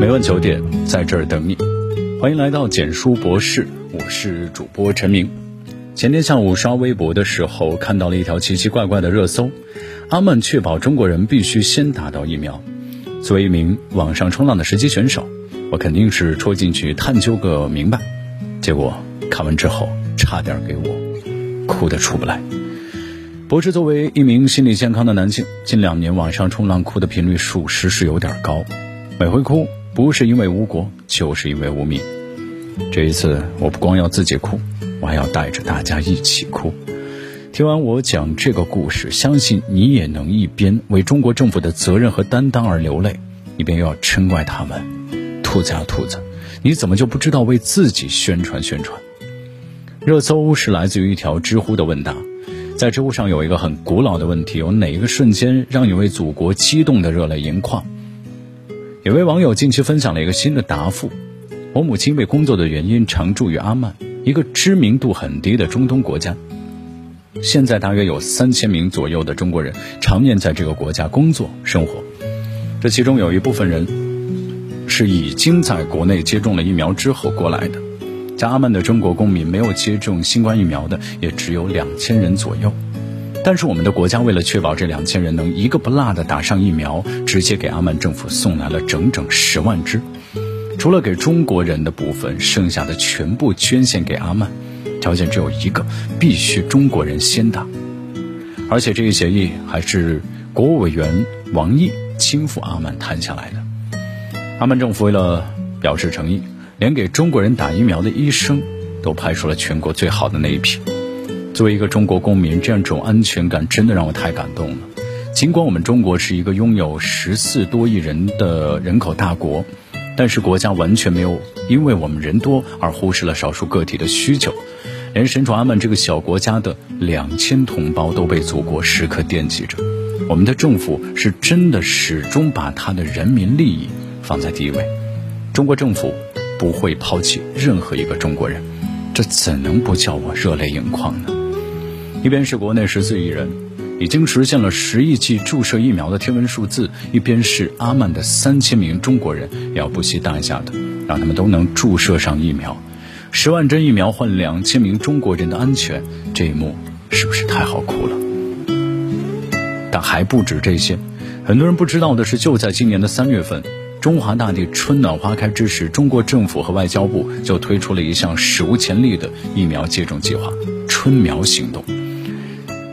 每晚九点，在这儿等你。欢迎来到简书博士，我是主播陈明。前天下午刷微博的时候，看到了一条奇奇怪怪的热搜：阿曼确保中国人必须先打到疫苗。作为一名网上冲浪的实际选手，我肯定是戳进去探究个明白。结果看完之后，差点给我哭得出不来。博士作为一名心理健康的男性，近两年网上冲浪哭的频率属实是有点高，每回哭。不是因为无国，就是因为无名。这一次，我不光要自己哭，我还要带着大家一起哭。听完我讲这个故事，相信你也能一边为中国政府的责任和担当而流泪，一边又要嗔怪他们：兔子啊兔子，你怎么就不知道为自己宣传宣传？热搜是来自于一条知乎的问答，在知乎上有一个很古老的问题：有哪一个瞬间让你为祖国激动的热泪盈眶？有位网友近期分享了一个新的答复：我母亲因为工作的原因常住于阿曼，一个知名度很低的中东国家。现在大约有三千名左右的中国人常年在这个国家工作生活，这其中有一部分人是已经在国内接种了疫苗之后过来的。在阿曼的中国公民没有接种新冠疫苗的也只有两千人左右。但是我们的国家为了确保这两千人能一个不落的打上疫苗，直接给阿曼政府送来了整整十万支。除了给中国人的部分，剩下的全部捐献给阿曼。条件只有一个，必须中国人先打。而且这一协议还是国务委员王毅亲赴阿曼谈下来的。阿曼政府为了表示诚意，连给中国人打疫苗的医生都派出了全国最好的那一批。作为一个中国公民，这样种安全感真的让我太感动了。尽管我们中国是一个拥有十四多亿人的人口大国，但是国家完全没有因为我们人多而忽视了少数个体的需求。连身处阿曼这个小国家的两千同胞都被祖国时刻惦记着。我们的政府是真的始终把他的人民利益放在第一位。中国政府不会抛弃任何一个中国人，这怎能不叫我热泪盈眶呢？一边是国内十四亿人已经实现了十亿剂注射疫苗的天文数字，一边是阿曼的三千名中国人要不惜代价的让他们都能注射上疫苗，十万针疫苗换两千名中国人的安全，这一幕是不是太好哭了？但还不止这些，很多人不知道的是，就在今年的三月份，中华大地春暖花开之时，中国政府和外交部就推出了一项史无前例的疫苗接种计划——春苗行动。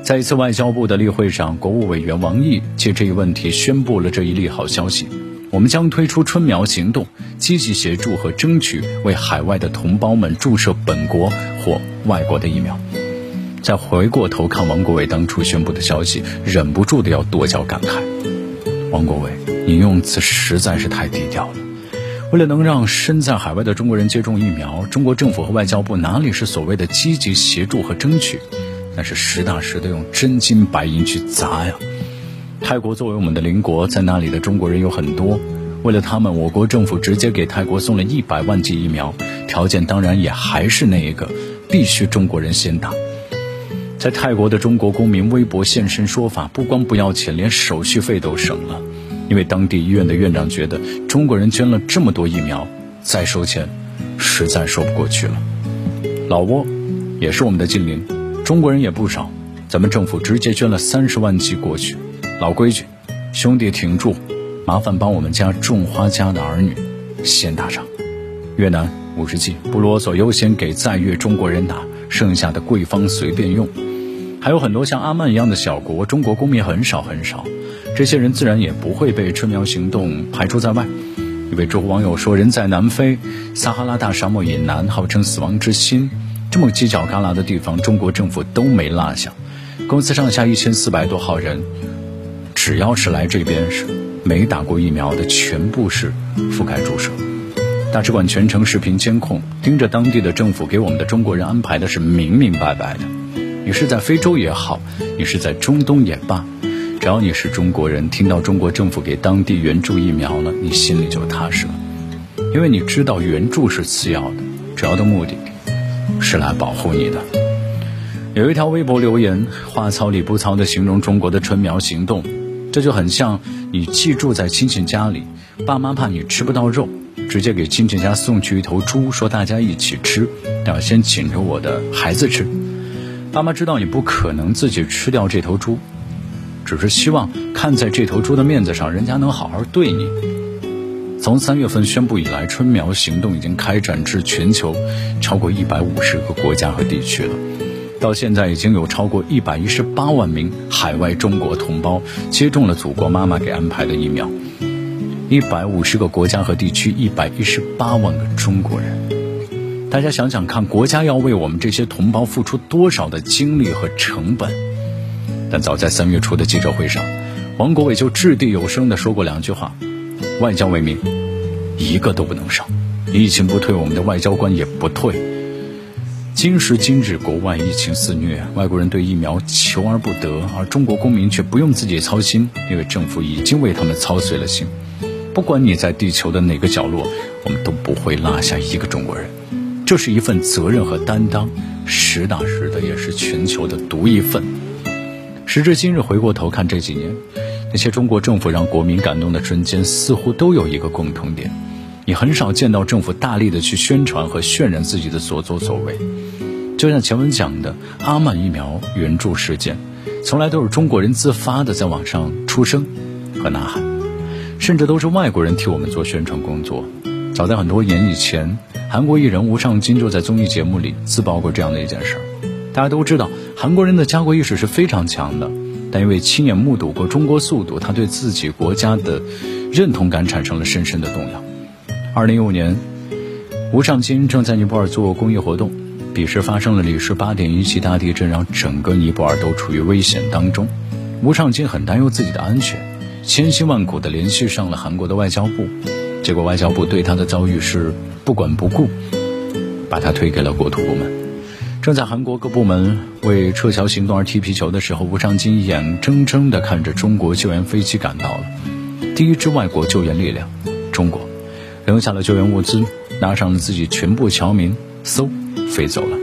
在一次外交部的例会上，国务委员王毅借这一问题宣布了这一利好消息：我们将推出春苗行动，积极协助和争取为海外的同胞们注射本国或外国的疫苗。再回过头看王国伟当初宣布的消息，忍不住的要跺脚感慨：王国伟，你用词实在是太低调了。为了能让身在海外的中国人接种疫苗，中国政府和外交部哪里是所谓的积极协助和争取？那是实打实的用真金白银去砸呀！泰国作为我们的邻国，在那里的中国人有很多，为了他们，我国政府直接给泰国送了一百万剂疫苗，条件当然也还是那一个，必须中国人先打。在泰国的中国公民微博现身说法，不光不要钱，连手续费都省了，因为当地医院的院长觉得中国人捐了这么多疫苗，再收钱实在说不过去了。老挝也是我们的近邻。中国人也不少，咱们政府直接捐了三十万剂过去。老规矩，兄弟挺住，麻烦帮我们家种花家的儿女先打上。越南五十剂，不啰嗦，优先给在越中国人打，剩下的贵方随便用。还有很多像阿曼一样的小国，中国公民很少很少，这些人自然也不会被春苗行动排除在外。一位知乎网友说：“人在南非撒哈拉大沙漠以南，号称死亡之心。”这么犄角旮旯的地方，中国政府都没落下。公司上下一千四百多号人，只要是来这边是没打过疫苗的，全部是覆盖注射。大使馆全程视频监控，盯着当地的政府给我们的中国人安排的是明明白白的。你是在非洲也好，你是在中东也罢，只要你是中国人，听到中国政府给当地援助疫苗了，你心里就踏实了，因为你知道援助是次要的，主要的目的。是来保护你的。有一条微博留言，话糙理不糙的形容中国的春苗行动，这就很像你寄住在亲戚家里，爸妈怕你吃不到肉，直接给亲戚家送去一头猪，说大家一起吃，要先请着我的孩子吃。爸妈知道你不可能自己吃掉这头猪，只是希望看在这头猪的面子上，人家能好好对你。从三月份宣布以来，春苗行动已经开展至全球超过一百五十个国家和地区了。到现在，已经有超过一百一十八万名海外中国同胞接种了祖国妈妈给安排的疫苗。一百五十个国家和地区，一百一十八万个中国人。大家想想看，国家要为我们这些同胞付出多少的精力和成本？但早在三月初的记者会上，王国伟就掷地有声地说过两句话。外交为民，一个都不能少。疫情不退，我们的外交官也不退。今时今日，国外疫情肆虐，外国人对疫苗求而不得，而中国公民却不用自己操心，因为政府已经为他们操碎了心。不管你在地球的哪个角落，我们都不会落下一个中国人。这是一份责任和担当，实打实的，也是全球的独一份。时至今日，回过头看这几年。那些中国政府让国民感动的瞬间，似乎都有一个共同点：你很少见到政府大力的去宣传和渲染自己的所作所为。就像前文讲的阿曼疫苗援助事件，从来都是中国人自发的在网上出声和呐喊，甚至都是外国人替我们做宣传工作。早在很多年以前，韩国艺人吴尚金就在综艺节目里自曝过这样的一件事儿。大家都知道，韩国人的家国意识是非常强的。但因为亲眼目睹过中国速度，他对自己国家的认同感产生了深深的动摇。二零一五年，吴尚金正在尼泊尔做公益活动，彼时发生了里氏八点一级大地震，让整个尼泊尔都处于危险当中。吴尚金很担忧自己的安全，千辛万苦地联系上了韩国的外交部，结果外交部对他的遭遇是不管不顾，把他推给了国土部门。正在韩国各部门为撤侨行动而踢皮球的时候，吴尚金眼睁睁地看着中国救援飞机赶到了，第一支外国救援力量，中国，留下了救援物资，拉上了自己全部侨民，嗖，飞走了。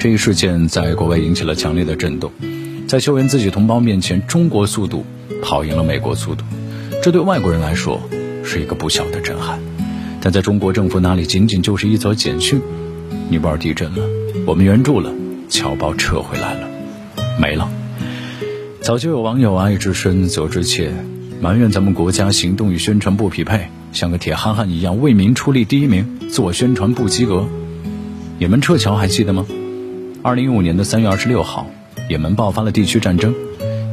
这一事件在国外引起了强烈的震动，在救援自己同胞面前，中国速度跑赢了美国速度，这对外国人来说是一个不小的震撼，但在中国政府那里，仅仅就是一则简讯：尼泊尔地震了。我们援助了，侨胞撤回来了，没了。早就有网友爱之深责之切，埋怨咱们国家行动与宣传不匹配，像个铁憨憨一样为民出力第一名，自我宣传不及格。也门撤侨还记得吗？二零一五年的三月二十六号，也门爆发了地区战争。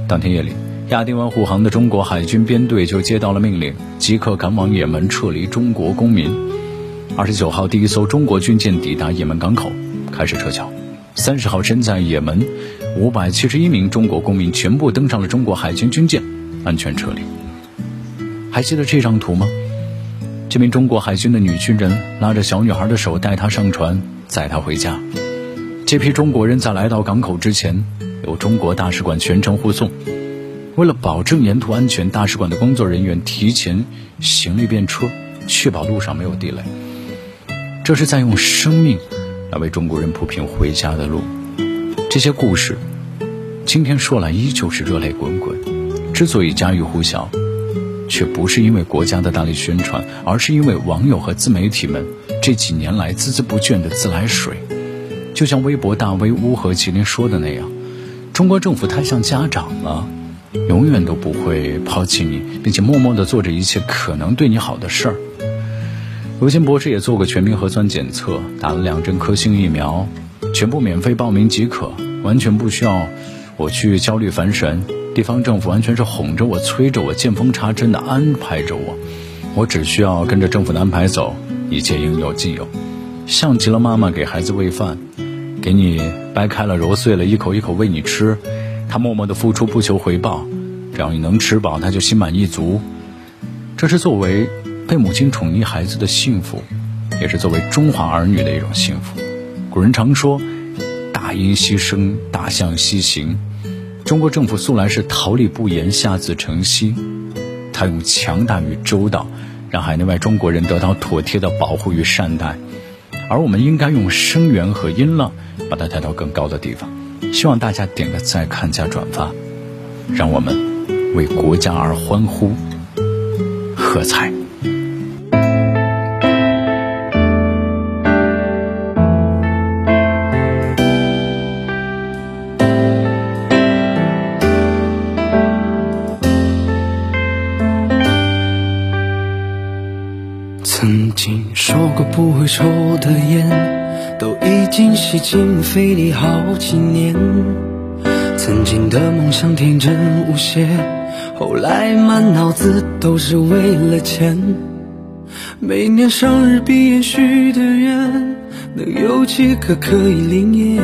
当天夜里，亚丁湾护航的中国海军编队就接到了命令，即刻赶往也门撤离中国公民。二十九号，第一艘中国军舰抵达也门港口。开始撤侨，三十号身在也门，五百七十一名中国公民全部登上了中国海军军舰，安全撤离。还记得这张图吗？这名中国海军的女军人拉着小女孩的手，带她上船，载她回家。这批中国人在来到港口之前，由中国大使馆全程护送。为了保证沿途安全，大使馆的工作人员提前行李变车，确保路上没有地雷。这是在用生命。来为中国人铺平回家的路，这些故事，今天说来依旧是热泪滚滚。之所以家喻户晓，却不是因为国家的大力宣传，而是因为网友和自媒体们这几年来孜孜不倦的自来水。就像微博大 V 乌和麒麟说的那样，中国政府太像家长了，永远都不会抛弃你，并且默默的做着一切可能对你好的事儿。如今博士也做过全民核酸检测，打了两针科兴疫苗，全部免费报名即可，完全不需要我去焦虑烦神。地方政府完全是哄着我、催着我、见缝插针的安排着我，我只需要跟着政府的安排走，一切应有尽有。像极了妈妈给孩子喂饭，给你掰开了揉碎了，一口一口喂你吃，他默默的付出不求回报，只要你能吃饱，他就心满意足。这是作为。被母亲宠溺孩子的幸福，也是作为中华儿女的一种幸福。古人常说“大音希声，大象西行”。中国政府素来是桃李不言，下自成蹊。他用强大与周到，让海内外中国人得到妥帖的保护与善待，而我们应该用声援和音浪，把它带到更高的地方。希望大家点个赞、看加转发，让我们为国家而欢呼，喝彩。已经吸进肺里好几年。曾经的梦想天真无邪，后来满脑子都是为了钱。每年生日闭眼许的愿，能有几个可以灵验？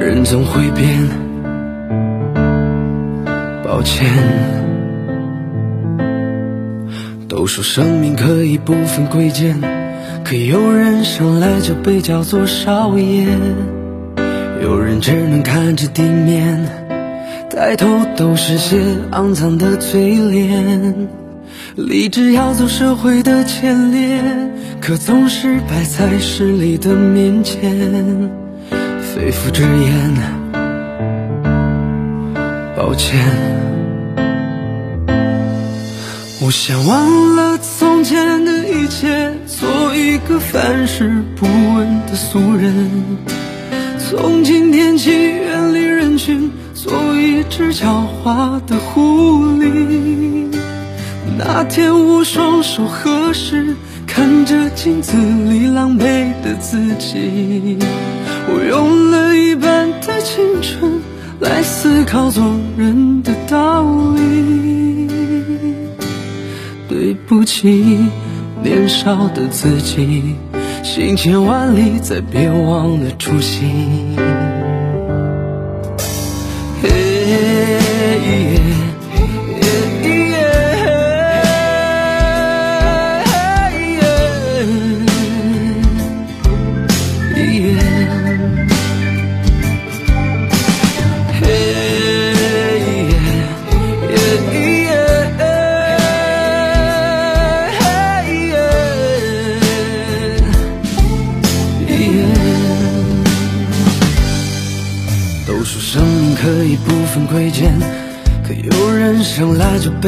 人总会变，抱歉。都说生命可以不分贵贱，可有人生来就被叫做少爷，有人只能看着地面，抬头都是些肮脏的嘴脸。立志要走社会的前列，可总是摆在势力的面前，肺腑之言，抱歉。我想忘了从前的一切，做一个凡事不问的俗人。从今天起，远离人群，做一只狡猾的狐狸。那天我双手合十，看着镜子里狼狈的自己，我用了一半的青春来思考做人的道理。对不起，年少的自己，行千万里，再别忘了初心。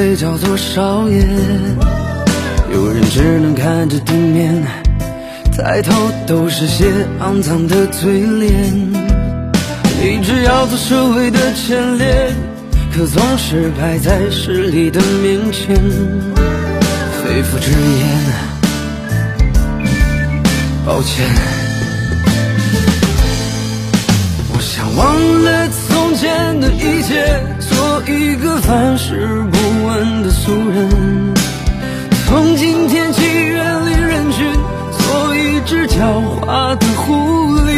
被叫做少爷，有人只能看着地面，抬头都是些肮脏的嘴脸。立志要做社会的前列，可总是摆在势力的面前，肺腑之言，抱歉，我想忘了。从前的一切，做一个凡事不俗人。从今天起，远离人群，做一只狡猾的狐狸。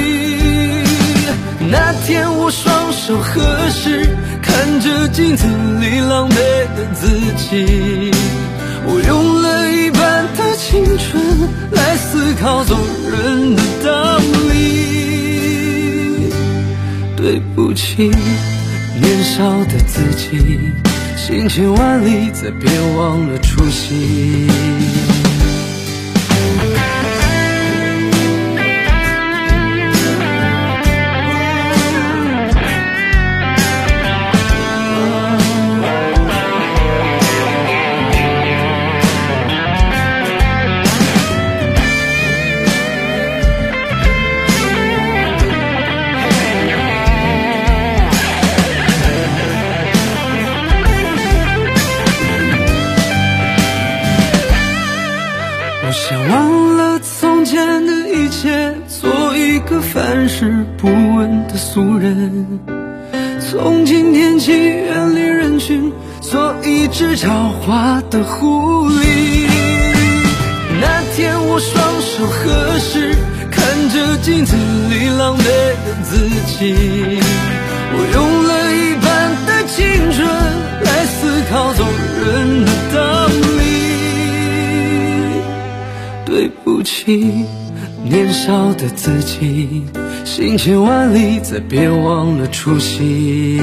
那天我双手合十，看着镜子里狼狈的自己，我用了一半的青春来思考做人的道理。对不起，年少的自己，行千万里，再别忘了初心。狡猾的狐狸。那天我双手合十，看着镜子里狼狈的自己，我用了一半的青春来思考做人的道理。对不起。年少的自己，行千万里，再别忘了初心。